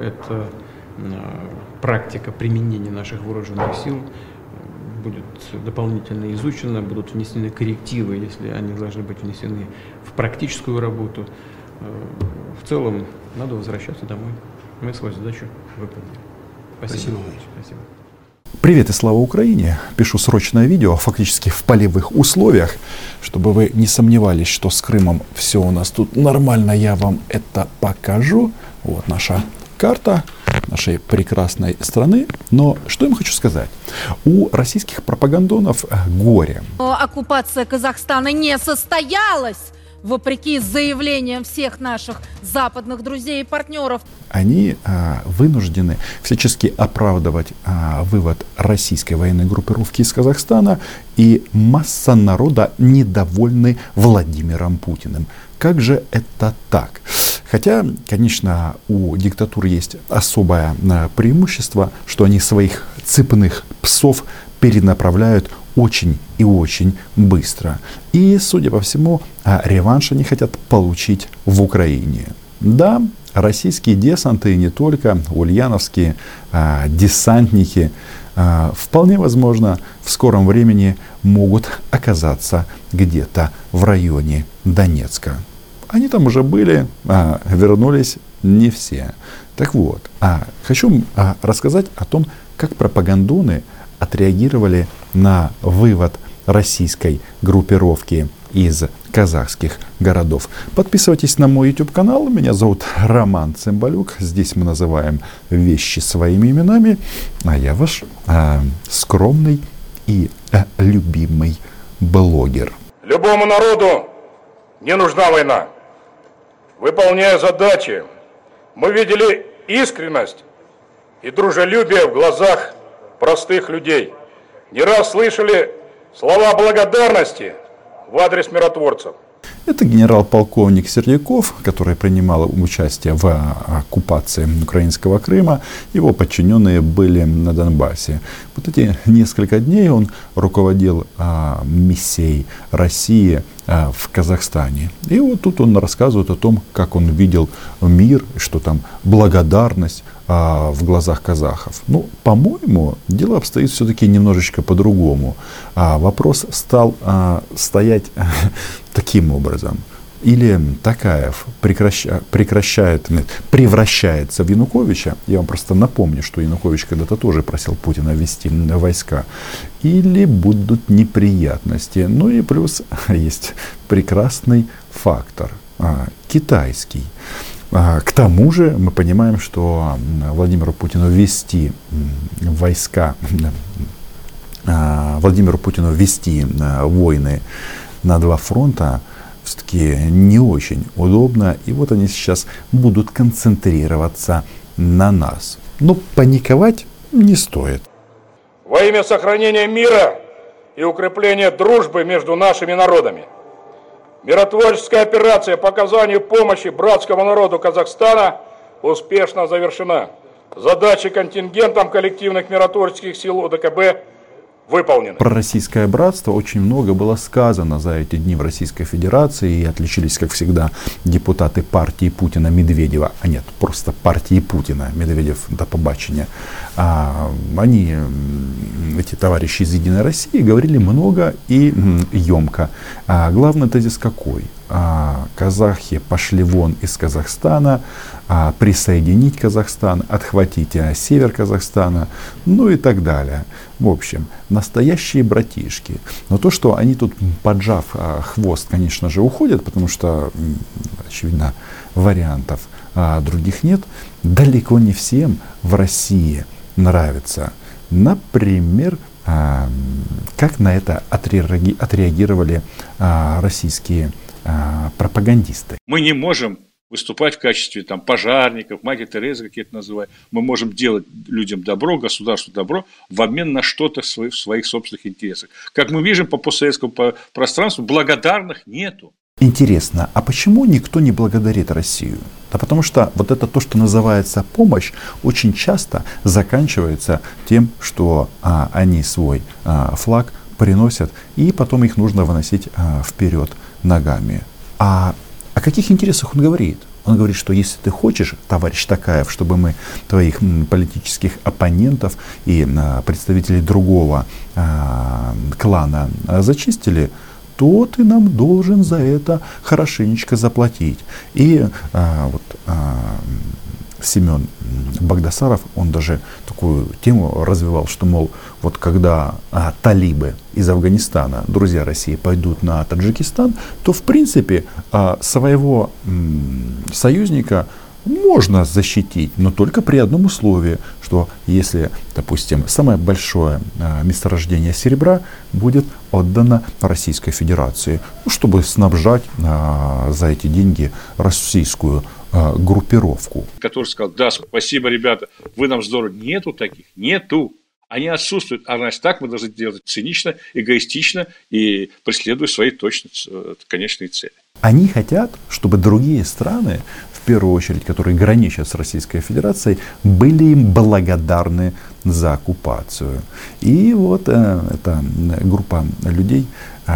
эта практика применения наших вооруженных сил будет дополнительно изучена, будут внесены коррективы, если они должны быть внесены в практическую работу. В целом надо возвращаться домой. Мы свою задачу выполнили. Спасибо. Спасибо. Спасибо. Привет и слава Украине! Пишу срочное видео, фактически в полевых условиях, чтобы вы не сомневались, что с Крымом все у нас тут нормально, я вам это покажу. Вот наша карта нашей прекрасной страны. Но что я им хочу сказать? У российских пропагандонов горе. Оккупация Казахстана не состоялась вопреки заявлениям всех наших западных друзей и партнеров. Они а, вынуждены всячески оправдывать а, вывод российской военной группировки из Казахстана, и масса народа недовольны Владимиром Путиным. Как же это так? Хотя, конечно, у диктатур есть особое а, преимущество, что они своих цепных псов перенаправляют очень и очень быстро. И, судя по всему, а, реванш они хотят получить в Украине. Да, российские десанты, и не только, ульяновские а, десантники, а, вполне возможно, в скором времени могут оказаться где-то в районе Донецка. Они там уже были, а, вернулись не все. Так вот, а, хочу а, рассказать о том, как пропагандоны отреагировали на вывод российской группировки из казахских городов. Подписывайтесь на мой YouTube канал. Меня зовут Роман Цымбалюк. Здесь мы называем вещи своими именами. А я ваш э, скромный и э, любимый блогер. Любому народу не нужна война. Выполняя задачи, мы видели искренность и дружелюбие в глазах простых людей. Не раз слышали слова благодарности в адрес миротворцев. Это генерал-полковник Сердяков, который принимал участие в оккупации украинского Крыма. Его подчиненные были на Донбассе. Вот эти несколько дней он руководил а, миссией России а, в Казахстане. И вот тут он рассказывает о том, как он видел мир, что там благодарность а, в глазах казахов. Ну, по-моему, дело обстоит все-таки немножечко по-другому. А, вопрос стал а, стоять таким образом. Или Такаев прекраща, прекращает, превращается в Януковича. Я вам просто напомню, что Янукович когда-то тоже просил Путина ввести войска. Или будут неприятности. Ну и плюс есть прекрасный фактор, а, китайский. А, к тому же мы понимаем, что Владимиру Путину ввести войска, а, Владимиру Путину ввести а, войны на два фронта все-таки не очень удобно. И вот они сейчас будут концентрироваться на нас. Но паниковать не стоит. Во имя сохранения мира и укрепления дружбы между нашими народами. Миротворческая операция по оказанию помощи братскому народу Казахстана успешно завершена. Задачи контингентом коллективных миротворческих сил УДКБ выполнены. Про российское братство очень много было сказано за эти дни в Российской Федерации. И отличились, как всегда, депутаты партии Путина Медведева. А нет, просто партии Путина. Медведев до побачення. А, они, эти товарищи из Единой России, говорили много и емко. А главный тезис какой? А, казахи пошли вон из Казахстана, а, присоединить Казахстан, отхватить а, север Казахстана, ну и так далее. В общем, настоящие братишки. Но то, что они тут, поджав хвост, конечно же, уходят, потому что, очевидно, вариантов других нет, далеко не всем в России нравится. Например, как на это отреагировали российские а, пропагандисты. Мы не можем выступать в качестве там, пожарников, Мария Тереза, как я это называю. Мы можем делать людям добро, государству добро в обмен на что-то в своих, в своих собственных интересах. Как мы видим по постсоветскому пространству, благодарных нету. Интересно, а почему никто не благодарит Россию? Да потому что вот это то, что называется помощь, очень часто заканчивается тем, что а, они свой а, флаг приносят, и потом их нужно выносить а, вперед ногами. А о каких интересах он говорит? Он говорит, что если ты хочешь, товарищ Такаев, чтобы мы твоих политических оппонентов и а, представителей другого а, клана а, зачистили, то ты нам должен за это хорошенечко заплатить. И а, вот а, Семен Багдасаров, он даже такую тему развивал, что, мол, вот когда а, талибы из Афганистана, друзья России, пойдут на Таджикистан, то, в принципе, а, своего м, союзника можно защитить, но только при одном условии, что если, допустим, самое большое а, месторождение серебра будет отдано Российской Федерации, ну, чтобы снабжать а, за эти деньги российскую группировку. Который сказал, да, спасибо, ребята, вы нам здорово. Нету таких, нету. Они отсутствуют. А значит, так мы должны делать цинично, эгоистично и преследуя свои точно э, конечные цели. Они хотят, чтобы другие страны, первую очередь, которые граничат с Российской Федерацией, были им благодарны за оккупацию. И вот э, эта группа людей э,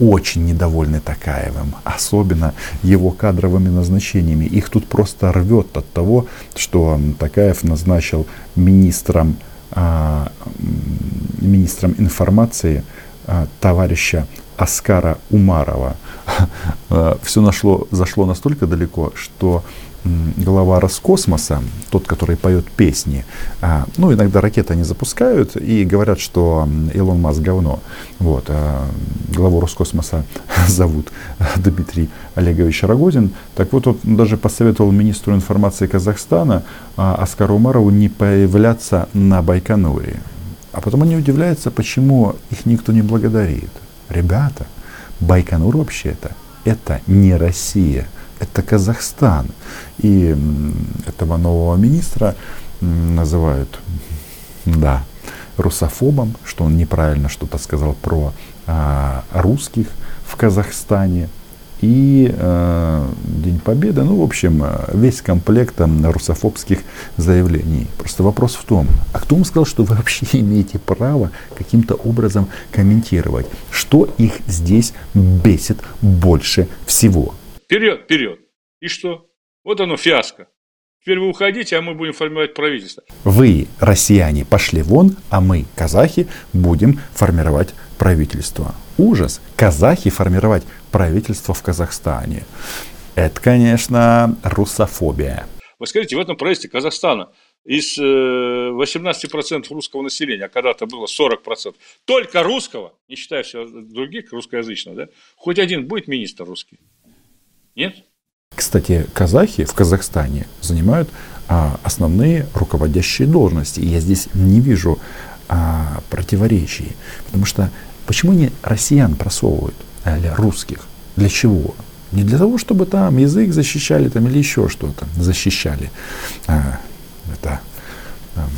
очень недовольны Такаевым, особенно его кадровыми назначениями. Их тут просто рвет от того, что Такаев назначил министром а, министром информации товарища Аскара Умарова. Все нашло, зашло настолько далеко, что глава Роскосмоса, тот, который поет песни, а, ну, иногда ракеты они запускают и говорят, что Илон Маск говно. Вот, а, главу Роскосмоса зовут Дмитрий Олегович Рогозин. Так вот, он даже посоветовал министру информации Казахстана Аскару Умарову не появляться на Байконуре. А потом они удивляются, почему их никто не благодарит. Ребята, Байконур вообще-то это не Россия – это Казахстан. И этого нового министра называют, да, русофобом, что он неправильно что-то сказал про а, русских в Казахстане. И э, День Победы, ну, в общем, весь комплект там, русофобских заявлений. Просто вопрос в том, а кто вам сказал, что вы вообще имеете право каким-то образом комментировать? Что их здесь бесит больше всего? Вперед, вперед. И что? Вот оно фиаско. Теперь вы уходите, а мы будем формировать правительство. Вы, россияне, пошли вон, а мы, казахи, будем формировать правительство. Ужас. Казахи формировать правительство в Казахстане. Это, конечно, русофобия. Вы скажите, в этом правительстве Казахстана из 18% э, русского населения, а когда-то было 40%, только русского, не считая всего других русскоязычных, да, хоть один будет министр русский? Нет? Кстати, казахи в Казахстане занимают а, основные руководящие должности. И я здесь не вижу а, противоречий. Потому что почему не россиян просовывают, а русских? Для чего? Не для того, чтобы там язык защищали там, или еще что-то защищали. А, это а,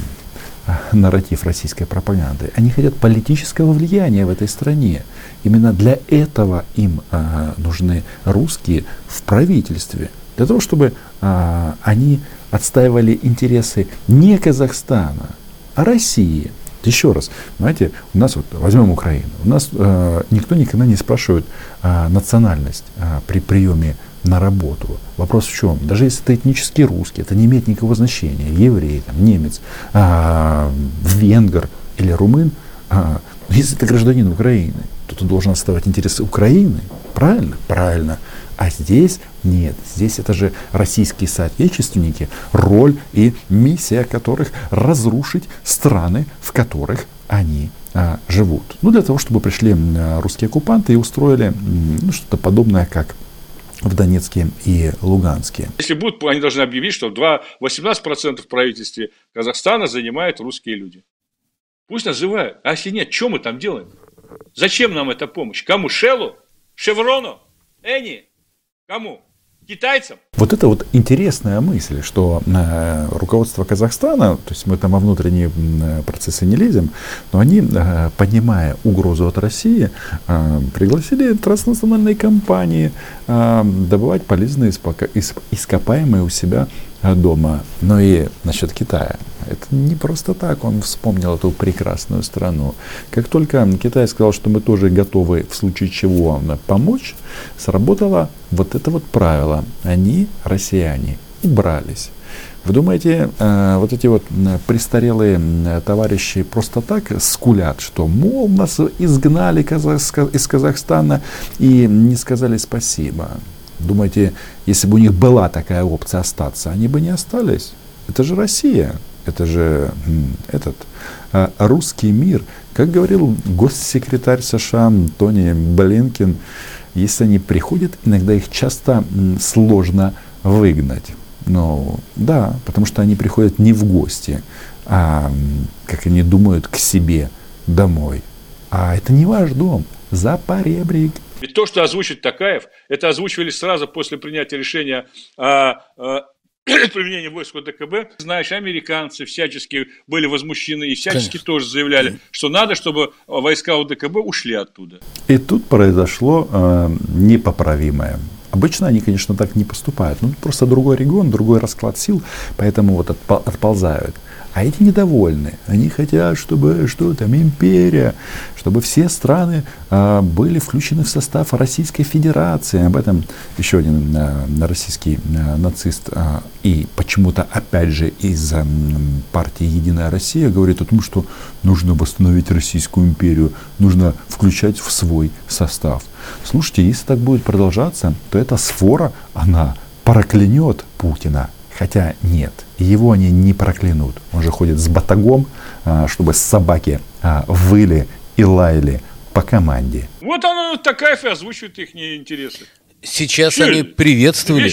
нарратив российской пропаганды. Они хотят политического влияния в этой стране. Именно для этого им а, нужны русские в правительстве. Для того, чтобы а, они отстаивали интересы не Казахстана, а России. Еще раз, знаете, у нас вот возьмем Украину. У нас э, никто никогда не спрашивает э, национальность э, при приеме на работу. Вопрос в чем? Даже если это этнический русский, это не имеет никакого значения. Еврей, там, немец, а, венгер или румын. А, если это гражданин Украины, то ты должен отставать интересы Украины. Правильно? Правильно. А здесь нет. Здесь это же российские соотечественники, роль и миссия которых разрушить страны, в которых они а, живут. Ну, для того, чтобы пришли русские оккупанты и устроили ну, что-то подобное, как в Донецке и Луганске. Если будут, они должны объявить, что 2, 18% в правительстве Казахстана занимают русские люди. Пусть называют. А если нет, что мы там делаем? Зачем нам эта помощь? Кому? Шеллу? Шеврону? Эни? Кому? китайцам. Вот это вот интересная мысль, что э, руководство Казахстана, то есть мы там во внутренние э, процессы не лезем, но они, э, понимая угрозу от России, э, пригласили транснациональные компании э, добывать полезные ископаемые у себя дома. Но и насчет Китая. Это не просто так он вспомнил эту прекрасную страну. Как только Китай сказал, что мы тоже готовы в случае чего помочь, сработало вот это вот правило. Они, россияне, убрались. Вы думаете, э, вот эти вот престарелые товарищи просто так скулят, что, мол, нас изгнали из Казахстана и не сказали спасибо? Думаете, если бы у них была такая опция остаться, они бы не остались? Это же Россия, это же этот э, русский мир. Как говорил госсекретарь США Тони Блинкин, если они приходят, иногда их часто сложно выгнать. Ну, да, потому что они приходят не в гости, а, как они думают, к себе домой. А это не ваш дом, за поребрик. Ведь то, что озвучит Такаев, это озвучивали сразу после принятия решения о, о применении войск ОДКБ. Знаешь, американцы всячески были возмущены и всячески Конечно. тоже заявляли, что надо, чтобы войска ОДКБ ушли оттуда. И тут произошло э, непоправимое. Обычно они, конечно, так не поступают. Ну, просто другой регион, другой расклад сил, поэтому вот отползают. А эти недовольны. Они хотят, чтобы что там, империя, чтобы все страны э, были включены в состав Российской Федерации. Об этом еще один э, российский э, нацист э, и почему-то опять же из э, партии Единая Россия говорит о том, что нужно восстановить Российскую империю, нужно включать в свой состав. Слушайте, если так будет продолжаться, то эта сфора, она проклянет Путина. Хотя нет, его они не проклянут. Он же ходит с батагом, а, чтобы собаки а, выли и лаяли по команде. Вот оно, Такаев и озвучивает их интересы. Сейчас Че? они приветствовали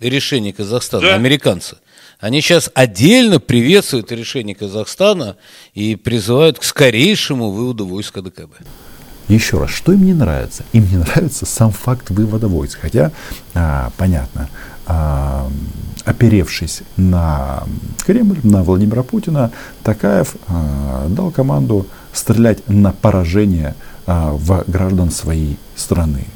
решение Казахстана, да. американцы. Они сейчас отдельно приветствуют решение Казахстана и призывают к скорейшему выводу войска ДКБ. Еще раз, что им не нравится? Им не нравится сам факт вывода войск. Хотя, а, понятно, а, оперевшись на Кремль, на Владимира Путина, Такаев а, дал команду стрелять на поражение а, в граждан своей страны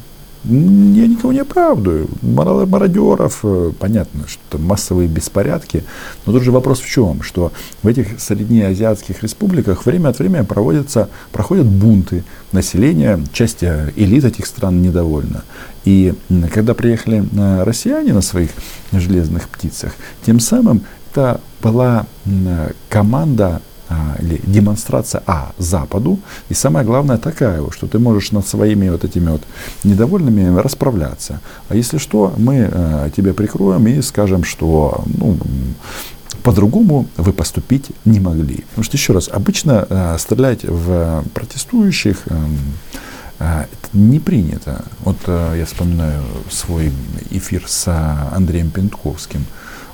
я никого не оправдываю. Мародеров, э, понятно, что массовые беспорядки. Но тут же вопрос в чем? Что в этих среднеазиатских республиках время от времени проводятся, проходят бунты населения, часть э, элит этих стран недовольна. И когда приехали э, россияне на своих железных птицах, тем самым это была команда а, или демонстрация А Западу, и самое главное такая, что ты можешь над своими вот этими вот недовольными расправляться. А если что, мы э, тебя прикроем и скажем, что ну, по-другому вы поступить не могли. Потому что, еще раз, обычно э, стрелять в протестующих э, э, это не принято. Вот э, я вспоминаю свой эфир с Андреем Пентковским.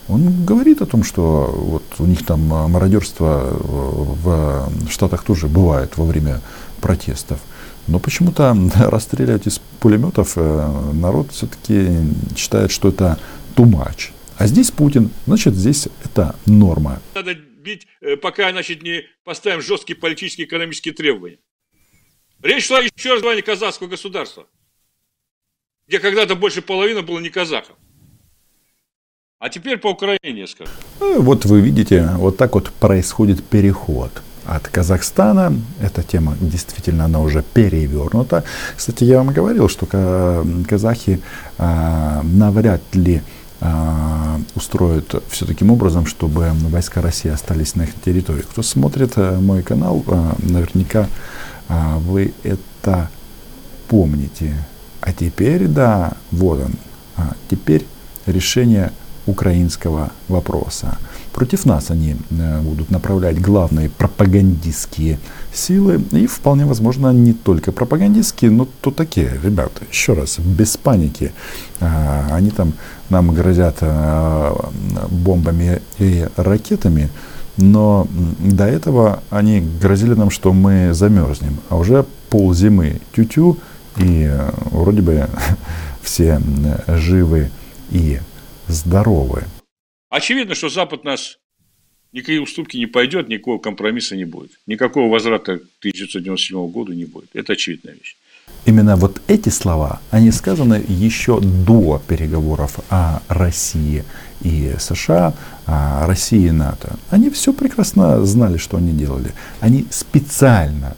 Он говорит о том, что вот у них там а, мародерство э, в Штатах тоже бывает во время протестов. Но почему-то расстреливать из пулеметов э, народ все-таки считает, что это too much. А здесь Путин, значит, здесь это норма. Надо бить, э, пока, значит, не поставим жесткие политические и экономические требования. Речь шла еще раз о казахского государства, где когда-то больше половины было не казахов. А теперь по Украине скажу. Ну, вот вы видите, вот так вот происходит переход от Казахстана. Эта тема действительно, она уже перевернута. Кстати, я вам говорил, что казахи а, навряд ли а, устроят все таким образом, чтобы войска России остались на их территории. Кто смотрит а, мой канал, а, наверняка а, вы это помните. А теперь, да, вот он. А, теперь решение украинского вопроса. Против нас они э, будут направлять главные пропагандистские силы и вполне возможно не только пропагандистские, но то такие, ребята, еще раз, без паники. А, они там нам грозят э, бомбами и ракетами, но до этого они грозили нам, что мы замерзнем, а уже пол зимы тю-тю, и э, вроде бы все живы и здоровы. Очевидно, что Запад нас никакие уступки не пойдет, никакого компромисса не будет. Никакого возврата к 1997 году не будет. Это очевидная вещь. Именно вот эти слова, они сказаны еще до переговоров о России и США, о России и НАТО. Они все прекрасно знали, что они делали. Они специально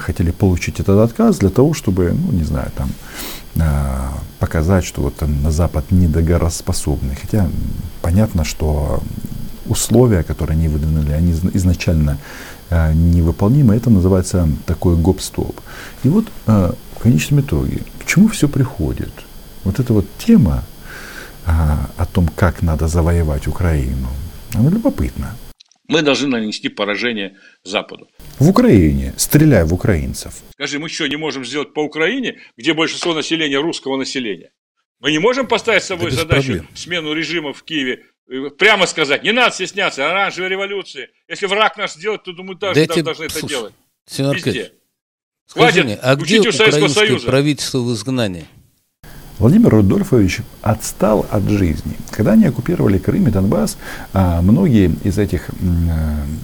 хотели получить этот отказ для того, чтобы, ну, не знаю, там, а, показать, что вот на Запад недогороспособный. Хотя понятно, что условия, которые они выдвинули, они изначально а, невыполнимы. Это называется такой гоп-стоп. И вот а, в конечном итоге, к чему все приходит? Вот эта вот тема а, о том, как надо завоевать Украину, она любопытна. Мы должны нанести поражение Западу. В Украине, стреляя в украинцев. Скажи, мы что, не можем сделать по Украине, где большинство населения русского населения? Мы не можем поставить с собой задачу проблем. смену режима в Киеве прямо сказать, не надо стесняться оранжевой революции. Если враг наш сделает, то мы тоже да должны это делать. Везде. Хватит мне, а где украинское Союза? правительство в изгнании? Владимир Рудольфович отстал от жизни. Когда они оккупировали Крым и Донбасс, а, многие из этих э,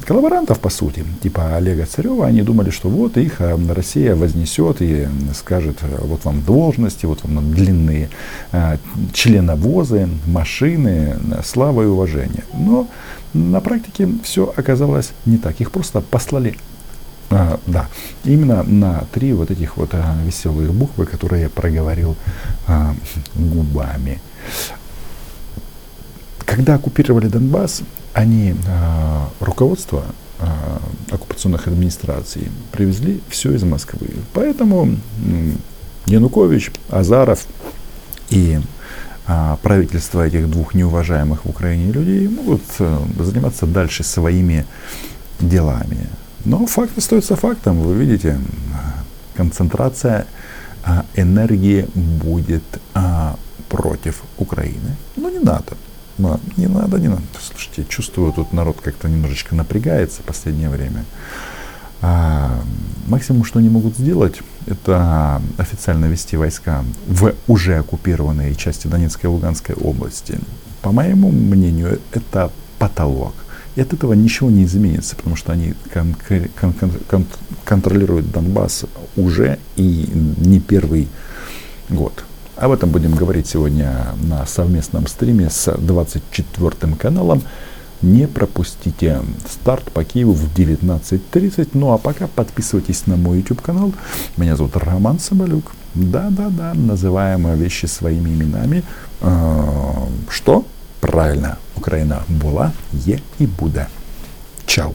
коллаборантов, по сути, типа Олега Царева, они думали, что вот их а, Россия вознесет и скажет, вот вам должности, вот вам длинные а, членовозы, машины, слава и уважение. Но на практике все оказалось не так. Их просто послали а, да, именно на три вот этих вот а, веселых буквы, которые я проговорил а, губами. Когда оккупировали Донбасс, они, а, руководство а, оккупационных администраций, привезли все из Москвы. Поэтому Янукович, Азаров и а, правительство этих двух неуважаемых в Украине людей могут а, заниматься дальше своими делами. Но факт остается фактом. Вы видите, концентрация а, энергии будет а, против Украины. Но не надо. Но не надо, не надо. Слушайте, чувствую, тут народ как-то немножечко напрягается в последнее время. А, максимум, что они могут сделать, это официально вести войска в уже оккупированные части Донецкой и Луганской области. По моему мнению, это потолок. И от этого ничего не изменится, потому что они кон- кон- кон- контролируют Донбасс уже и не первый год. Об этом будем говорить сегодня на совместном стриме с 24 каналом. Не пропустите старт по Киеву в 19.30. Ну а пока подписывайтесь на мой YouTube канал. Меня зовут Роман Соболюк. Да-да-да, называем вещи своими именами. А, что? Правильно, Україна була, є і буде. Чао!